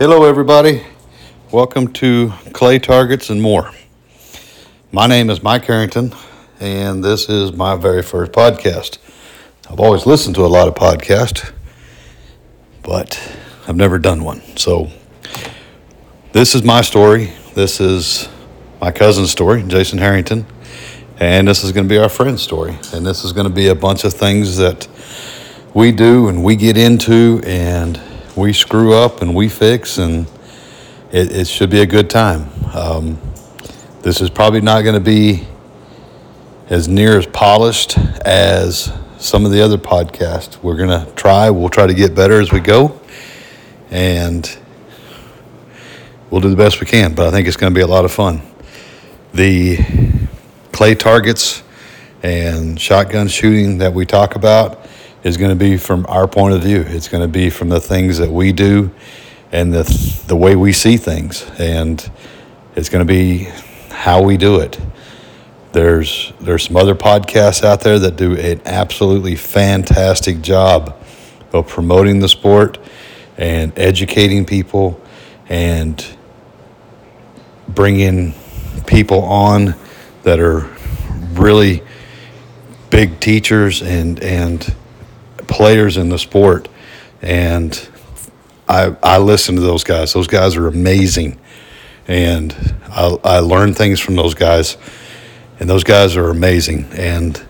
Hello, everybody. Welcome to Clay Targets and More. My name is Mike Harrington, and this is my very first podcast. I've always listened to a lot of podcasts, but I've never done one. So, this is my story. This is my cousin's story, Jason Harrington, and this is going to be our friend's story. And this is going to be a bunch of things that we do and we get into and we screw up and we fix, and it, it should be a good time. Um, this is probably not going to be as near as polished as some of the other podcasts. We're going to try, we'll try to get better as we go, and we'll do the best we can, but I think it's going to be a lot of fun. The clay targets and shotgun shooting that we talk about is going to be from our point of view. It's going to be from the things that we do and the, the way we see things. And it's going to be how we do it. There's, there's some other podcasts out there that do an absolutely fantastic job of promoting the sport and educating people and bringing people on that are really big teachers and, and players in the sport, and I I listen to those guys. Those guys are amazing, and I I learn things from those guys, and those guys are amazing. And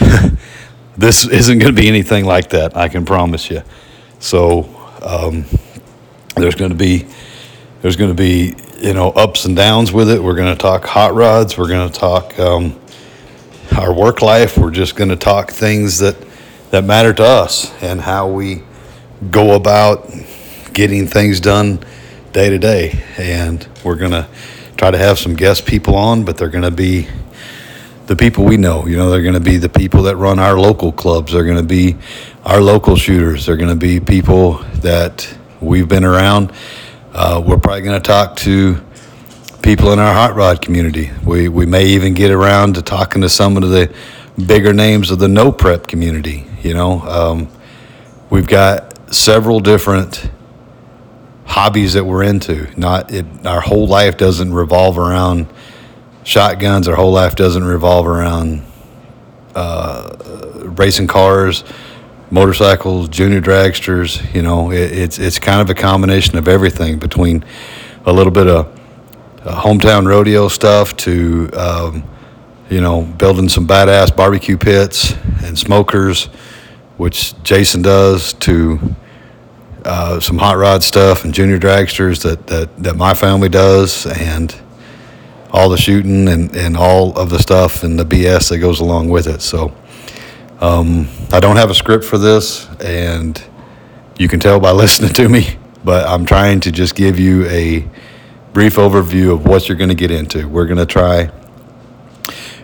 this isn't going to be anything like that. I can promise you. So um, there's going to be there's going to be you know ups and downs with it. We're going to talk hot rods. We're going to talk um, our work life. We're just going to talk things that that matter to us and how we go about getting things done day to day. And we're going to try to have some guest people on, but they're going to be the people we know. You know, they're going to be the people that run our local clubs. They're going to be our local shooters. They're going to be people that we've been around. Uh, we're probably going to talk to people in our hot rod community. We, we may even get around to talking to some of the bigger names of the no prep community. You know, um, we've got several different hobbies that we're into. Not it, our whole life doesn't revolve around shotguns. Our whole life doesn't revolve around uh, racing cars, motorcycles, junior dragsters. You know, it, it's it's kind of a combination of everything between a little bit of uh, hometown rodeo stuff to um, you know, building some badass barbecue pits and smokers, which Jason does, to uh, some hot rod stuff and junior dragsters that, that, that my family does, and all the shooting and, and all of the stuff and the BS that goes along with it. So um, I don't have a script for this, and you can tell by listening to me, but I'm trying to just give you a brief overview of what you're going to get into. We're going to try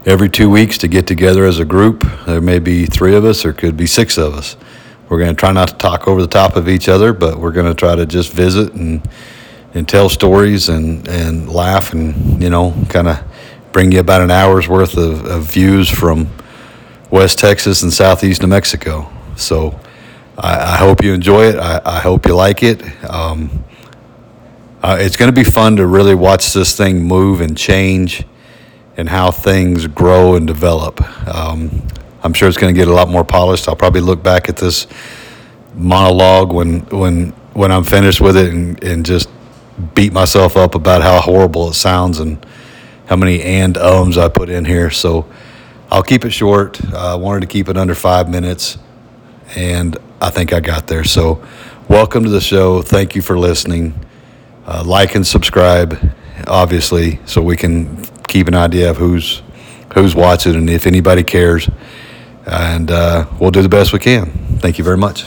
every two weeks to get together as a group. There may be three of us, or could be six of us. We're going to try not to talk over the top of each other, but we're going to try to just visit and and tell stories and and laugh and you know kind of bring you about an hour's worth of, of views from West Texas and Southeast New Mexico. So I, I hope you enjoy it. I, I hope you like it. Um, uh, it's going to be fun to really watch this thing move and change and how things grow and develop. Um, I'm sure it's going to get a lot more polished. I'll probably look back at this monologue when when when I'm finished with it and, and just beat myself up about how horrible it sounds and how many and ums I put in here. So I'll keep it short. Uh, I wanted to keep it under five minutes, and I think I got there. So welcome to the show. Thank you for listening. Uh, like and subscribe, obviously, so we can keep an idea of who's who's watching and if anybody cares. And uh, we'll do the best we can. Thank you very much.